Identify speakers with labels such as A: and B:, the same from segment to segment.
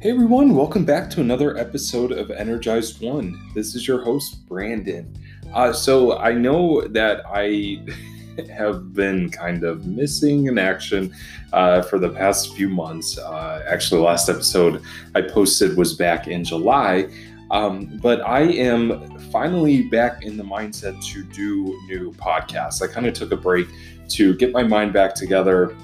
A: Hey everyone, welcome back to another episode of Energized One. This is your host, Brandon. Uh, so I know that I have been kind of missing in action uh, for the past few months. Uh, actually, the last episode I posted was back in July. Um, but I am finally back in the mindset to do new podcasts. I kind of took a break to get my mind back together,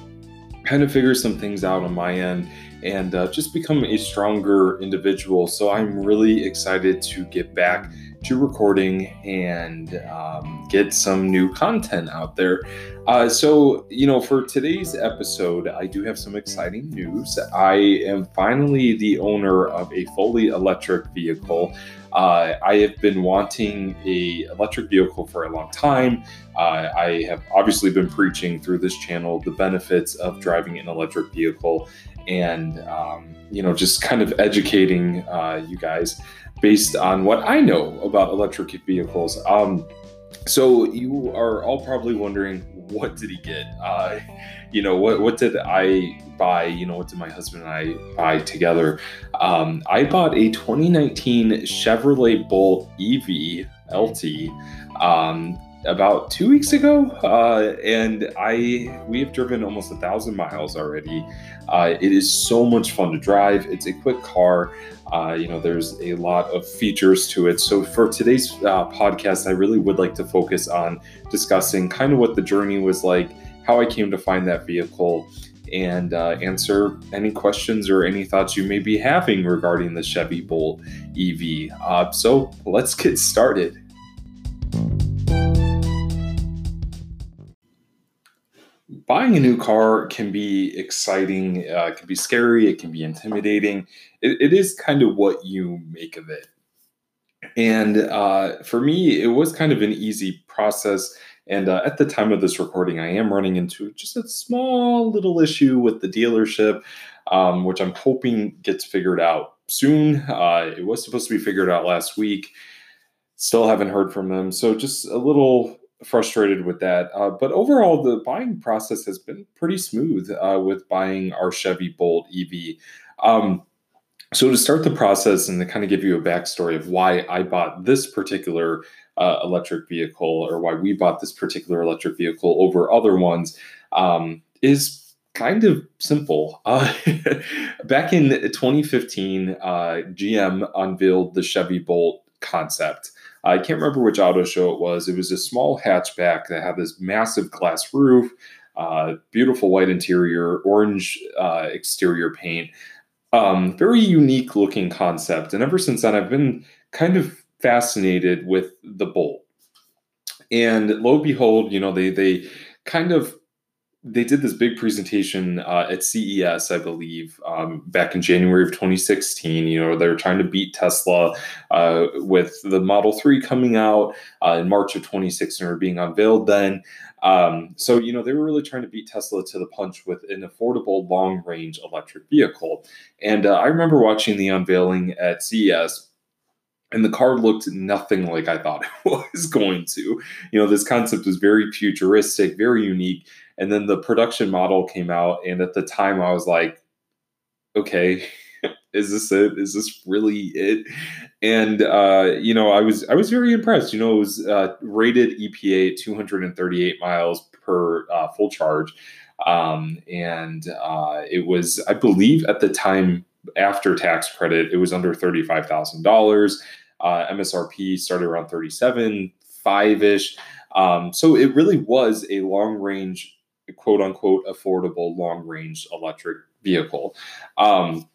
A: kind of figure some things out on my end, and uh, just become a stronger individual. So I'm really excited to get back to recording and um, get some new content out there. Uh, so, you know, for today's episode, I do have some exciting news. I am finally the owner of a fully electric vehicle. Uh, I have been wanting a electric vehicle for a long time. Uh, I have obviously been preaching through this channel the benefits of driving an electric vehicle, and um, you know, just kind of educating uh, you guys based on what I know about electric vehicles. Um, so you are all probably wondering, what did he get? Uh, you know, what what did I buy? You know, what did my husband and I buy together? Um, I bought a 2019 Chevrolet Bolt EV LT. Um, about two weeks ago, uh, and I we have driven almost a thousand miles already. Uh, it is so much fun to drive. It's a quick car. Uh, you know, there's a lot of features to it. So for today's uh, podcast, I really would like to focus on discussing kind of what the journey was like, how I came to find that vehicle, and uh, answer any questions or any thoughts you may be having regarding the Chevy Bolt EV. Uh, so let's get started. Buying a new car can be exciting, uh, it can be scary, it can be intimidating. it, it is kind of what you make of it. And uh, for me, it was kind of an easy process. And uh, at the time of this recording, I am running into just a small little issue with the dealership, um, which I'm hoping gets figured out soon. Uh, it was supposed to be figured out last week. Still haven't heard from them. So just a little frustrated with that. Uh, but overall, the buying process has been pretty smooth uh, with buying our Chevy Bolt EV. Um, so, to start the process and to kind of give you a backstory of why I bought this particular uh, electric vehicle or why we bought this particular electric vehicle over other ones um, is kind of simple. Uh, back in 2015, uh, GM unveiled the Chevy Bolt concept. I can't remember which auto show it was. It was a small hatchback that had this massive glass roof, uh, beautiful white interior, orange uh, exterior paint. Um, very unique looking concept. And ever since then, I've been kind of fascinated with the Bolt. And lo and behold, you know, they they kind of they did this big presentation uh, at CES, I believe, um, back in January of 2016. You know, they were trying to beat Tesla uh, with the Model 3 coming out uh, in March of 2016 or being unveiled then. Um, so, you know, they were really trying to beat Tesla to the punch with an affordable long range electric vehicle. And uh, I remember watching the unveiling at CES and the car looked nothing like I thought it was going to. You know, this concept was very futuristic, very unique, and then the production model came out, and at the time I was like, okay, is this it? Is this really it? And uh, you know, I was I was very impressed. You know, it was uh, rated EPA 238 miles per uh, full charge, um, and uh, it was I believe at the time after tax credit it was under thirty five thousand dollars. Uh, MSRP started around 37 five ish. Um, so it really was a long range quote unquote affordable long range electric vehicle. Um,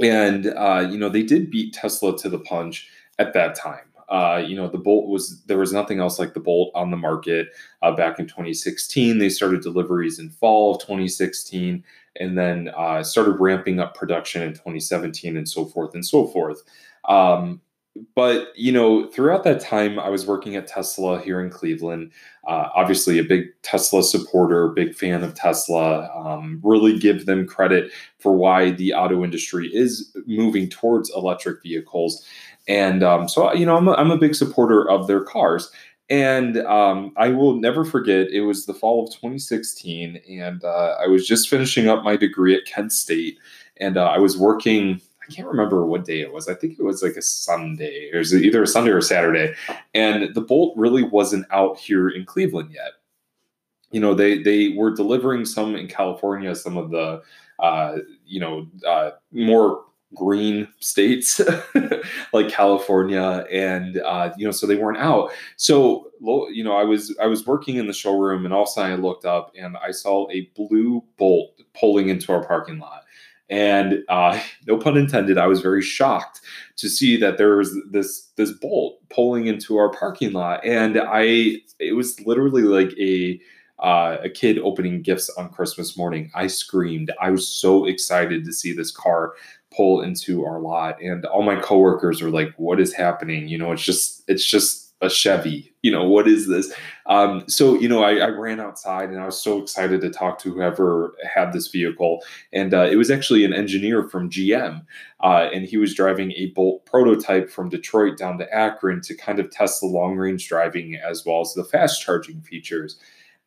A: and, uh, you know, they did beat Tesla to the punch at that time. Uh, you know, the Bolt was there was nothing else like the Bolt on the market uh, back in 2016. They started deliveries in fall of 2016, and then uh, started ramping up production in 2017, and so forth and so forth. Um, but you know, throughout that time, I was working at Tesla here in Cleveland. Uh, obviously, a big Tesla supporter, big fan of Tesla. Um, really give them credit for why the auto industry is moving towards electric vehicles. And um, so, you know, I'm a, I'm a big supporter of their cars. And um, I will never forget, it was the fall of 2016, and uh, I was just finishing up my degree at Kent State, and uh, I was working I can't remember what day it was. I think it was like a Sunday. It was either a Sunday or a Saturday, and the Bolt really wasn't out here in Cleveland yet. You know, they they were delivering some in California, some of the uh, you know uh, more green states like California and uh, you know so they weren't out so you know I was I was working in the showroom and all of a sudden I looked up and I saw a blue bolt pulling into our parking lot and uh, no pun intended I was very shocked to see that there was this this bolt pulling into our parking lot and I it was literally like a uh, a kid opening gifts on Christmas morning. I screamed. I was so excited to see this car pull into our lot and all my coworkers were like what is happening you know it's just it's just a chevy you know what is this? Um, so you know I, I, ran outside and i was so excited to talk to whoever had this vehicle. And uh, it was actually an engineer from gm uh, and he was driving a bolt prototype from detroit down to akron to kind of test the long range driving as well as the fast charging features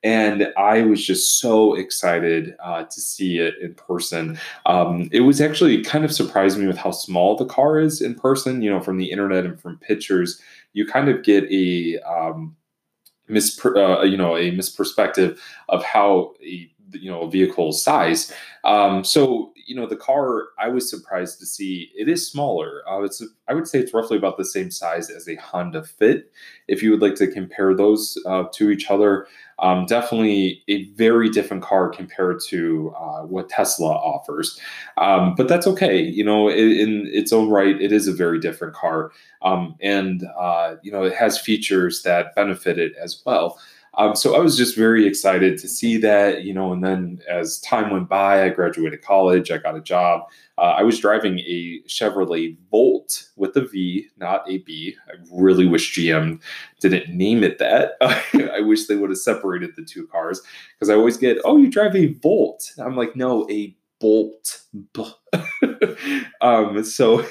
A: and I was just so excited uh, to see it in person. Um, it was actually kind of surprised me with how small the car is in person. You know, from the internet and from pictures, you kind of get a um, mis uh, you know a misperspective of how a you know a vehicle size. Um, so you know the car, I was surprised to see it is smaller. Uh, it's I would say it's roughly about the same size as a Honda Fit. If you would like to compare those uh, to each other, um, definitely a very different car compared to uh, what Tesla offers. Um, but that's okay. You know, in, in, its own right, it is a very different car. Um, and, uh, you know, it has features that benefit it as well. Um, so I was just very excited to see that, you know, and then as time went by, I graduated college, I got a job. Uh, I was driving a Chevrolet Volt with a V, not a B. I really wish GM didn't name it that. I wish they would have separated the two cars because I always get, oh, you drive a Volt. I'm like, no, a Bolt. um, so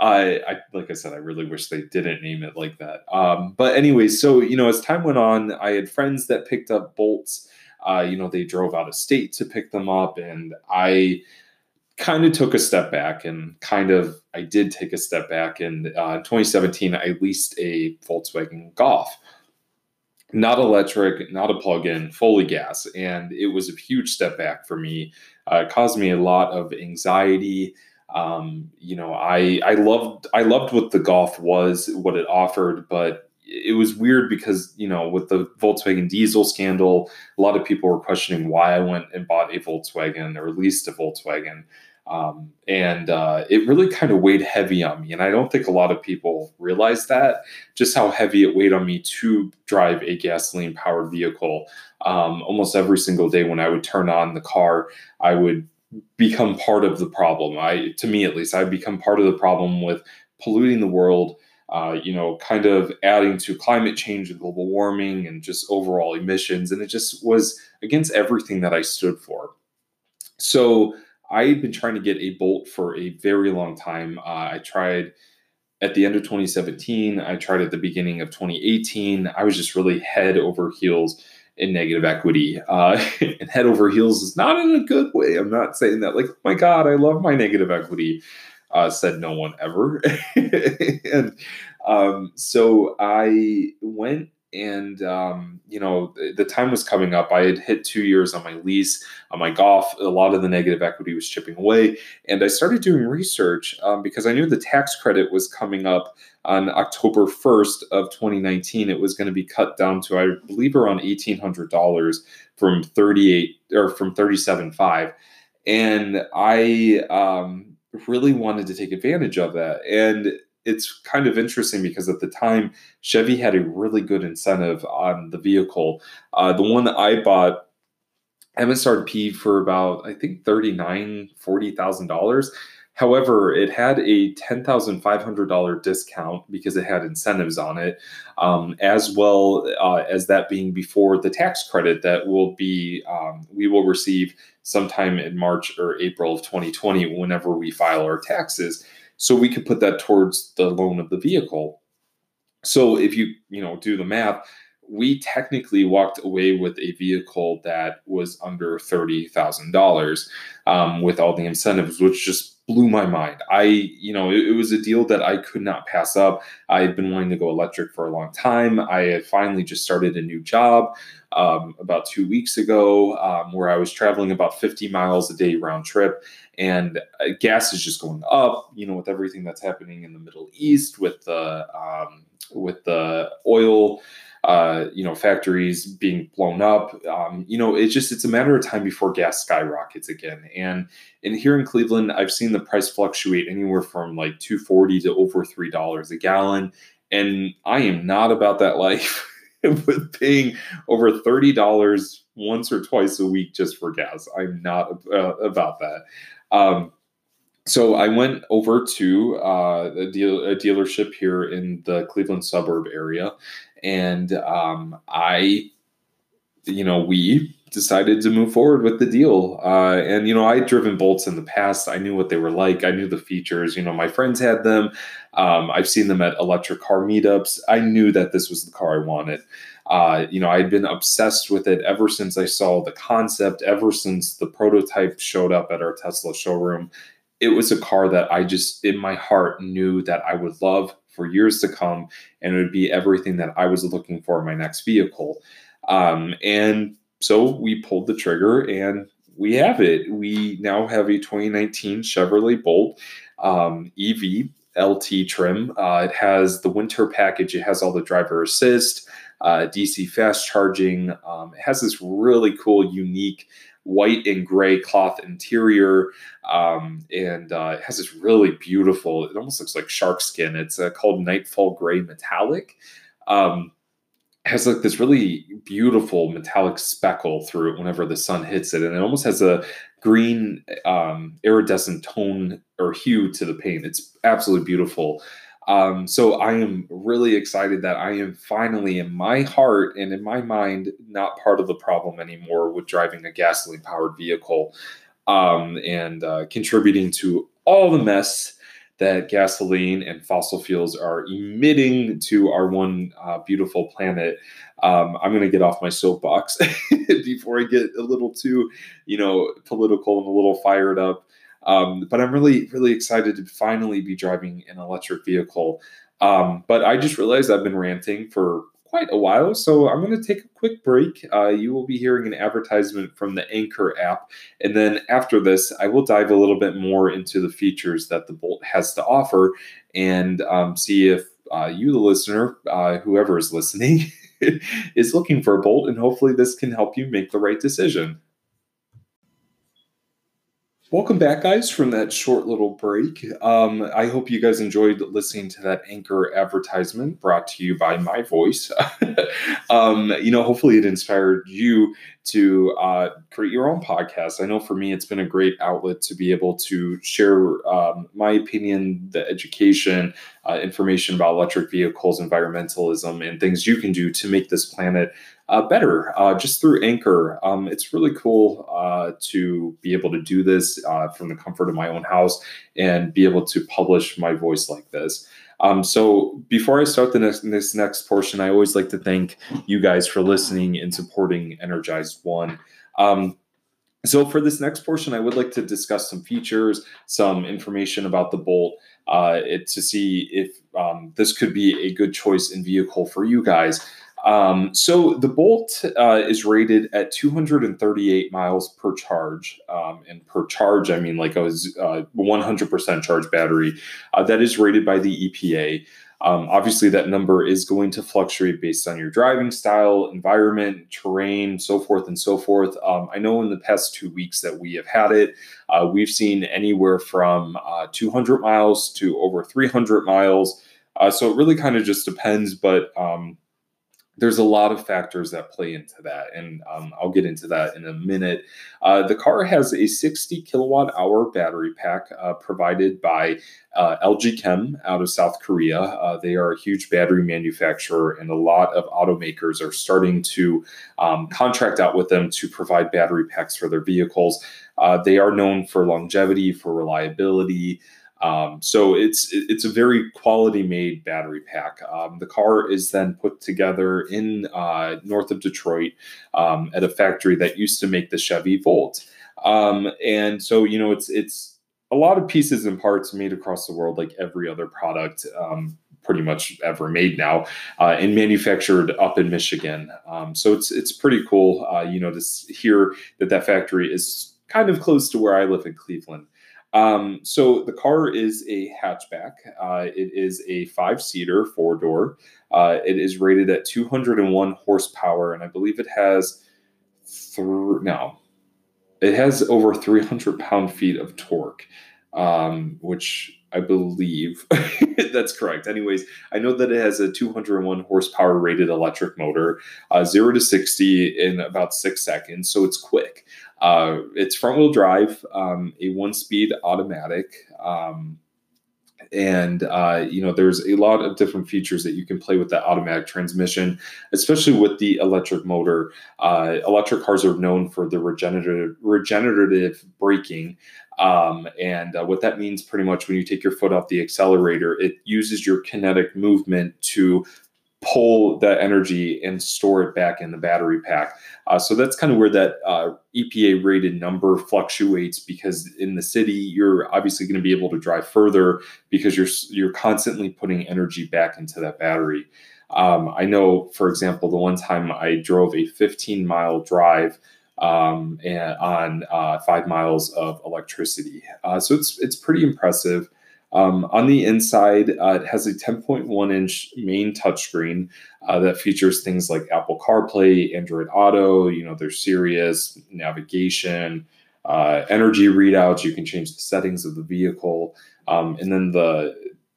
A: I, I, like I said, I really wish they didn't name it like that. Um, but anyway, so you know, as time went on, I had friends that picked up bolts. Uh, you know, they drove out of state to pick them up, and I kind of took a step back and kind of I did take a step back. And uh, in 2017, I leased a Volkswagen Golf not electric, not a plug-in, fully gas, and it was a huge step back for me. Uh, it caused me a lot of anxiety. Um, you know, I I loved I loved what the Golf was, what it offered, but it was weird because you know with the Volkswagen diesel scandal, a lot of people were questioning why I went and bought a Volkswagen or leased a Volkswagen. Um, and uh, it really kind of weighed heavy on me. And I don't think a lot of people realize that, just how heavy it weighed on me to drive a gasoline powered vehicle. Um, almost every single day when I would turn on the car, I would become part of the problem. I, to me at least, I become part of the problem with polluting the world. Uh, you know, kind of adding to climate change and global warming and just overall emissions. And it just was against everything that I stood for. So I've been trying to get a bolt for a very long time. Uh, I tried at the end of 2017. I tried at the beginning of 2018. I was just really head over heels in negative equity. Uh, and head over heels is not in a good way. I'm not saying that like, my God, I love my negative equity. Uh, said no one ever. and um, so I went and um, you know the time was coming up. I had hit two years on my lease on my golf. A lot of the negative equity was chipping away and i started doing research um, because i knew the tax credit was coming up on october 1st of 2019 it was going to be cut down to i believe around $1800 from 38 or from 37.5 and i um, really wanted to take advantage of that. And it's kind of interesting because at the time Chevy had a really good incentive on the vehicle. Uh, the one that I bought MSRP for about I think thirty nine forty thousand dollars. However, it had a ten thousand five hundred dollar discount because it had incentives on it, um, as well uh, as that being before the tax credit that will be um, we will receive sometime in March or April of 2020 whenever we file our taxes so we could put that towards the loan of the vehicle. So if you you know do the math we technically walked away with a vehicle that was under $30,000 um, with all the incentives, which just blew my mind. I, you know, it, it, was a deal that I could not pass up. I had been wanting to go electric for a long time. I had finally just started a new job um, about two weeks ago um, where I was traveling about 50 miles a day round trip. And uh, gas is just going up, you know, with everything that's happening in the Middle East, with the um, with the oil uh, you know, factories being blown up. Um, you know, it's just it's a matter of time before gas skyrockets again. And and here in Cleveland, I've seen the price fluctuate anywhere from like two forty to over three dollars a gallon. And I am not about that life with paying over thirty dollars once or twice a week just for gas. I'm not uh, about that. Um, so I went over to uh, a, deal, a, dealership here in the Cleveland suburb area, and um, I, you know, we decided to move forward with the deal. Uh, and you know, I'd driven Bolts in the past. I knew what they were like. I knew the features. You know, my friends had them. Um, I've seen them at electric car meetups. I knew that this was the car I wanted. Uh, you know, I'd been obsessed with it ever since I saw the concept, ever since the prototype showed up at our Tesla showroom it was a car that I just in my heart knew that I would love for years to come, and it would be everything that I was looking for in my next vehicle. Um, and so we pulled the trigger, and we have it. We now have a 2019 Chevrolet Bolt um, EV LT trim. Uh, it has the winter package. It has all the driver assist, uh, DC fast charging. Um, it has this really cool, unique white and gray cloth interior, um, and uh, it has this really beautiful. It almost looks like shark skin. It's uh, called Nightfall Gray Metallic. Um, has like this really beautiful metallic speckle through it whenever the sun hits it, and it almost has a green um, iridescent tone or hue to the paint. It's absolutely beautiful. Um, so I am really excited that I am finally, in my heart and in my mind, not part of the problem anymore with driving a gasoline powered vehicle um, and uh, contributing to all the mess that gasoline and fossil fuels are emitting to our one uh, beautiful planet. Um, I'm going to get off my soapbox before I get a little too, you know, political and a little fired up. Um, but I'm really, really excited to finally be driving an electric vehicle. Um, but I just realized I've been ranting for quite a while, so I'm going to take a quick break. Uh, you will be hearing an advertisement from the Anchor app. And then after this, I will dive a little bit more into the features that the Bolt has to offer and um, see if uh, you, the listener, uh, whoever is listening, is looking for a Bolt. And hopefully, this can help you make the right decision. Welcome back, guys, from that short little break. Um, I hope you guys enjoyed listening to that anchor advertisement brought to you by my voice. um, you know, hopefully it inspired you to uh, create your own podcast. I know for me, it's been a great outlet to be able to share um, my opinion, the education, uh, information about electric vehicles, environmentalism, and things you can do to make this planet uh, better uh, just through Anchor. Um, it's really cool uh, to be able to do this uh, from the comfort of my own house and be able to publish my voice like this. Um, so before I start the next this next portion, I always like to thank you guys for listening and supporting Energized One. Um, so for this next portion, I would like to discuss some features, some information about the Bolt, uh, it, to see if um, this could be a good choice in vehicle for you guys. Um, so the Bolt uh, is rated at 238 miles per charge, um, and per charge I mean like a uh, 100% charge battery. Uh, that is rated by the EPA. Um, obviously, that number is going to fluctuate based on your driving style, environment, terrain, so forth and so forth. Um, I know in the past two weeks that we have had it, uh, we've seen anywhere from uh, 200 miles to over 300 miles. Uh, so it really kind of just depends, but um, there's a lot of factors that play into that, and um, I'll get into that in a minute. Uh, the car has a 60 kilowatt hour battery pack uh, provided by uh, LG Chem out of South Korea. Uh, they are a huge battery manufacturer, and a lot of automakers are starting to um, contract out with them to provide battery packs for their vehicles. Uh, they are known for longevity, for reliability. Um, so it's it's a very quality made battery pack. Um, the car is then put together in uh, north of Detroit um, at a factory that used to make the Chevy Volt. Um, and so you know it's it's a lot of pieces and parts made across the world, like every other product um, pretty much ever made now, uh, and manufactured up in Michigan. Um, so it's it's pretty cool, uh, you know, to hear that that factory is kind of close to where I live in Cleveland. Um, so the car is a hatchback. Uh, it is a five-seater, four-door. Uh, it is rated at 201 horsepower, and I believe it has three. No, it has over 300 pound-feet of torque, um, which I believe that's correct. Anyways, I know that it has a 201 horsepower rated electric motor, uh, zero to 60 in about six seconds, so it's quick. Uh, it's front wheel drive, um, a one speed automatic. Um, and uh, you know there's a lot of different features that you can play with that automatic transmission especially with the electric motor uh, electric cars are known for the regenerative regenerative braking um, and uh, what that means pretty much when you take your foot off the accelerator it uses your kinetic movement to pull that energy and store it back in the battery pack. Uh, so that's kind of where that uh, EPA rated number fluctuates because in the city you're obviously going to be able to drive further because you're you're constantly putting energy back into that battery. Um, I know, for example, the one time I drove a 15 mile drive um, and on uh, five miles of electricity. Uh, so it's it's pretty impressive. Um, on the inside, uh, it has a 10.1 inch main touchscreen uh, that features things like Apple CarPlay, Android Auto, you know, there's Sirius, navigation, uh, energy readouts. You can change the settings of the vehicle. Um, and then the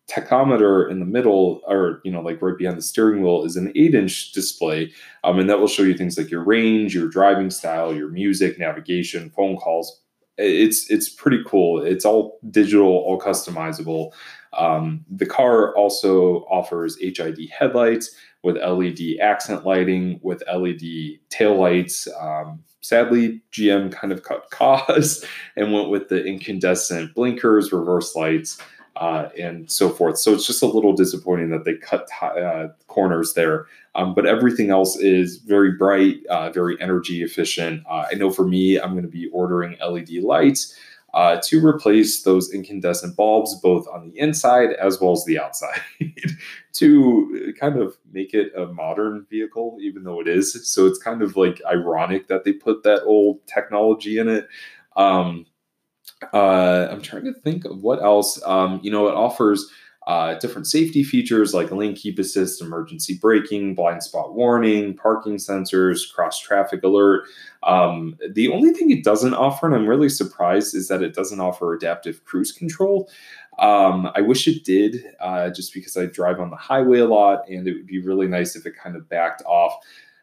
A: tachometer in the middle, or, you know, like right behind the steering wheel, is an eight inch display. Um, and that will show you things like your range, your driving style, your music, navigation, phone calls, it's it's pretty cool. It's all digital, all customizable. Um, the car also offers HID headlights with LED accent lighting, with LED taillights. Um, sadly, GM kind of cut costs and went with the incandescent blinkers, reverse lights, uh, and so forth. So it's just a little disappointing that they cut t- uh, corners there. Um, but everything else is very bright, uh, very energy efficient. Uh, I know for me, I'm going to be ordering LED lights uh, to replace those incandescent bulbs, both on the inside as well as the outside, to kind of make it a modern vehicle, even though it is. So it's kind of like ironic that they put that old technology in it. Um, uh, I'm trying to think of what else. Um, you know, it offers uh, different safety features like lane keep assist, emergency braking, blind spot warning, parking sensors, cross traffic alert. Um, the only thing it doesn't offer, and I'm really surprised, is that it doesn't offer adaptive cruise control. Um, I wish it did, uh, just because I drive on the highway a lot, and it would be really nice if it kind of backed off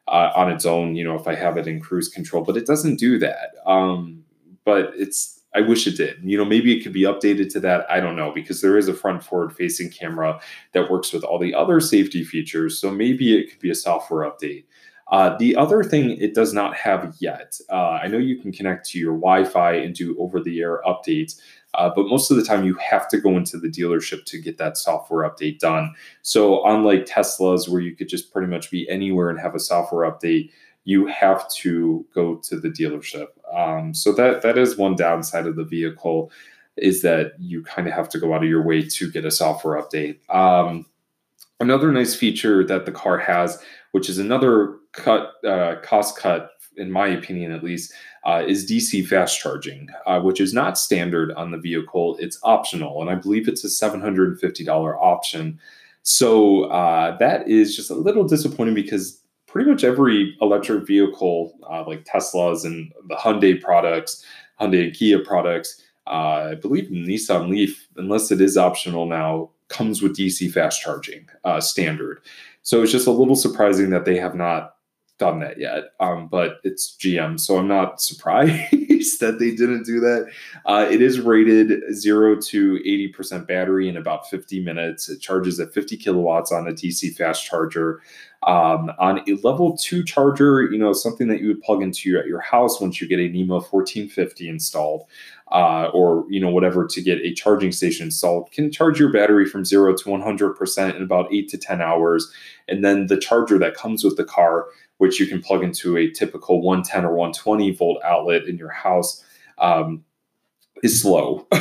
A: uh, on its own. You know, if I have it in cruise control, but it doesn't do that. Um, but it's I wish it did. You know, maybe it could be updated to that. I don't know because there is a front forward facing camera that works with all the other safety features. So maybe it could be a software update. Uh, the other thing it does not have yet, uh, I know you can connect to your Wi Fi and do over the air updates, uh, but most of the time you have to go into the dealership to get that software update done. So, unlike Tesla's, where you could just pretty much be anywhere and have a software update, you have to go to the dealership. Um, so that that is one downside of the vehicle is that you kind of have to go out of your way to get a software update. Um, another nice feature that the car has, which is another cut uh, cost cut in my opinion at least, uh, is DC fast charging, uh, which is not standard on the vehicle. It's optional, and I believe it's a $750 option. So uh, that is just a little disappointing because pretty much every electric vehicle, uh, like Teslas and the Hyundai products, Hyundai and Kia products, uh, I believe Nissan Leaf, unless it is optional now, comes with DC fast charging uh, standard. So it's just a little surprising that they have not done that yet. Um, but it's GM, so I'm not surprised that they didn't do that. Uh, it is rated zero to 80% battery in about 50 minutes. It charges at 50 kilowatts on a DC fast charger. Um, on a level two charger, you know, something that you would plug into your, at your house once you get a NEMA 1450 installed, uh, or you know whatever to get a charging station installed, can charge your battery from zero to 100% in about eight to 10 hours. And then the charger that comes with the car, which you can plug into a typical 110 or 120 volt outlet in your house. Um, is slow.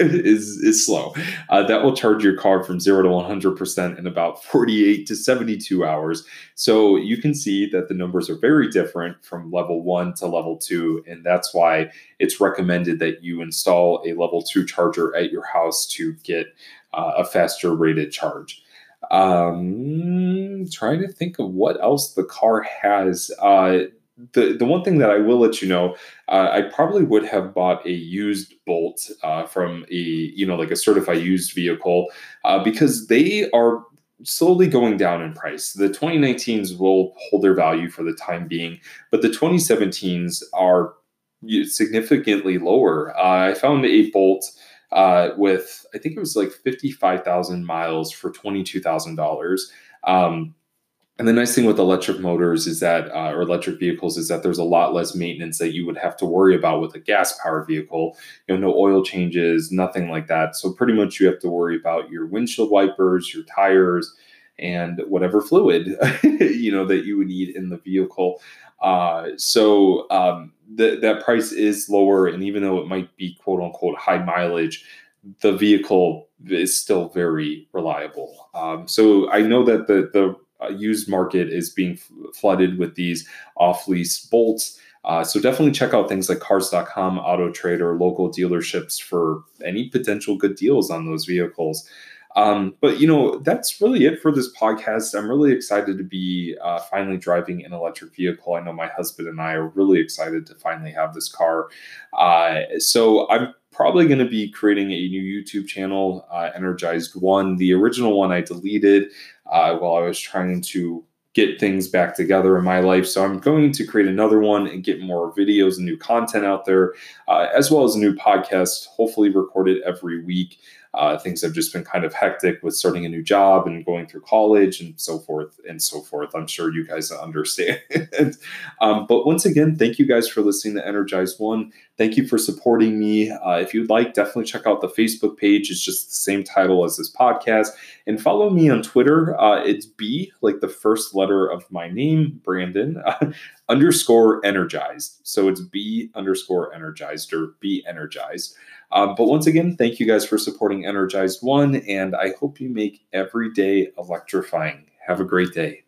A: Is is slow. Uh, that will charge your car from 0 to 100% in about 48 to 72 hours. So you can see that the numbers are very different from level 1 to level 2 and that's why it's recommended that you install a level 2 charger at your house to get uh, a faster rated charge. Um trying to think of what else the car has. Uh the the one thing that I will let you know, uh, I probably would have bought a used bolt uh, from a you know like a certified used vehicle uh, because they are slowly going down in price. The 2019s will hold their value for the time being, but the 2017s are significantly lower. Uh, I found a bolt uh, with I think it was like 55,000 miles for $22,000. Um, and the nice thing with electric motors is that, uh, or electric vehicles, is that there's a lot less maintenance that you would have to worry about with a gas powered vehicle. You know, no oil changes, nothing like that. So pretty much you have to worry about your windshield wipers, your tires, and whatever fluid you know that you would need in the vehicle. Uh, so um, that price is lower, and even though it might be quote unquote high mileage, the vehicle is still very reliable. Um, so I know that the the uh, used market is being flooded with these off lease bolts. Uh, so definitely check out things like cars.com, Auto Trader, local dealerships for any potential good deals on those vehicles. Um, but you know that's really it for this podcast. I'm really excited to be uh, finally driving an electric vehicle. I know my husband and I are really excited to finally have this car. Uh, so I'm probably going to be creating a new YouTube channel, uh, Energized One. The original one I deleted uh, while I was trying to get things back together in my life. So I'm going to create another one and get more videos and new content out there, uh, as well as a new podcast, hopefully recorded every week. Uh, things have just been kind of hectic with starting a new job and going through college and so forth and so forth. I'm sure you guys understand. um, but once again, thank you guys for listening to Energized One. Thank you for supporting me. Uh, if you'd like, definitely check out the Facebook page. It's just the same title as this podcast. And follow me on Twitter. Uh, it's B, like the first letter of my name, Brandon, underscore energized. So it's B underscore energized or B energized. Um, but once again, thank you guys for supporting Energized One, and I hope you make every day electrifying. Have a great day.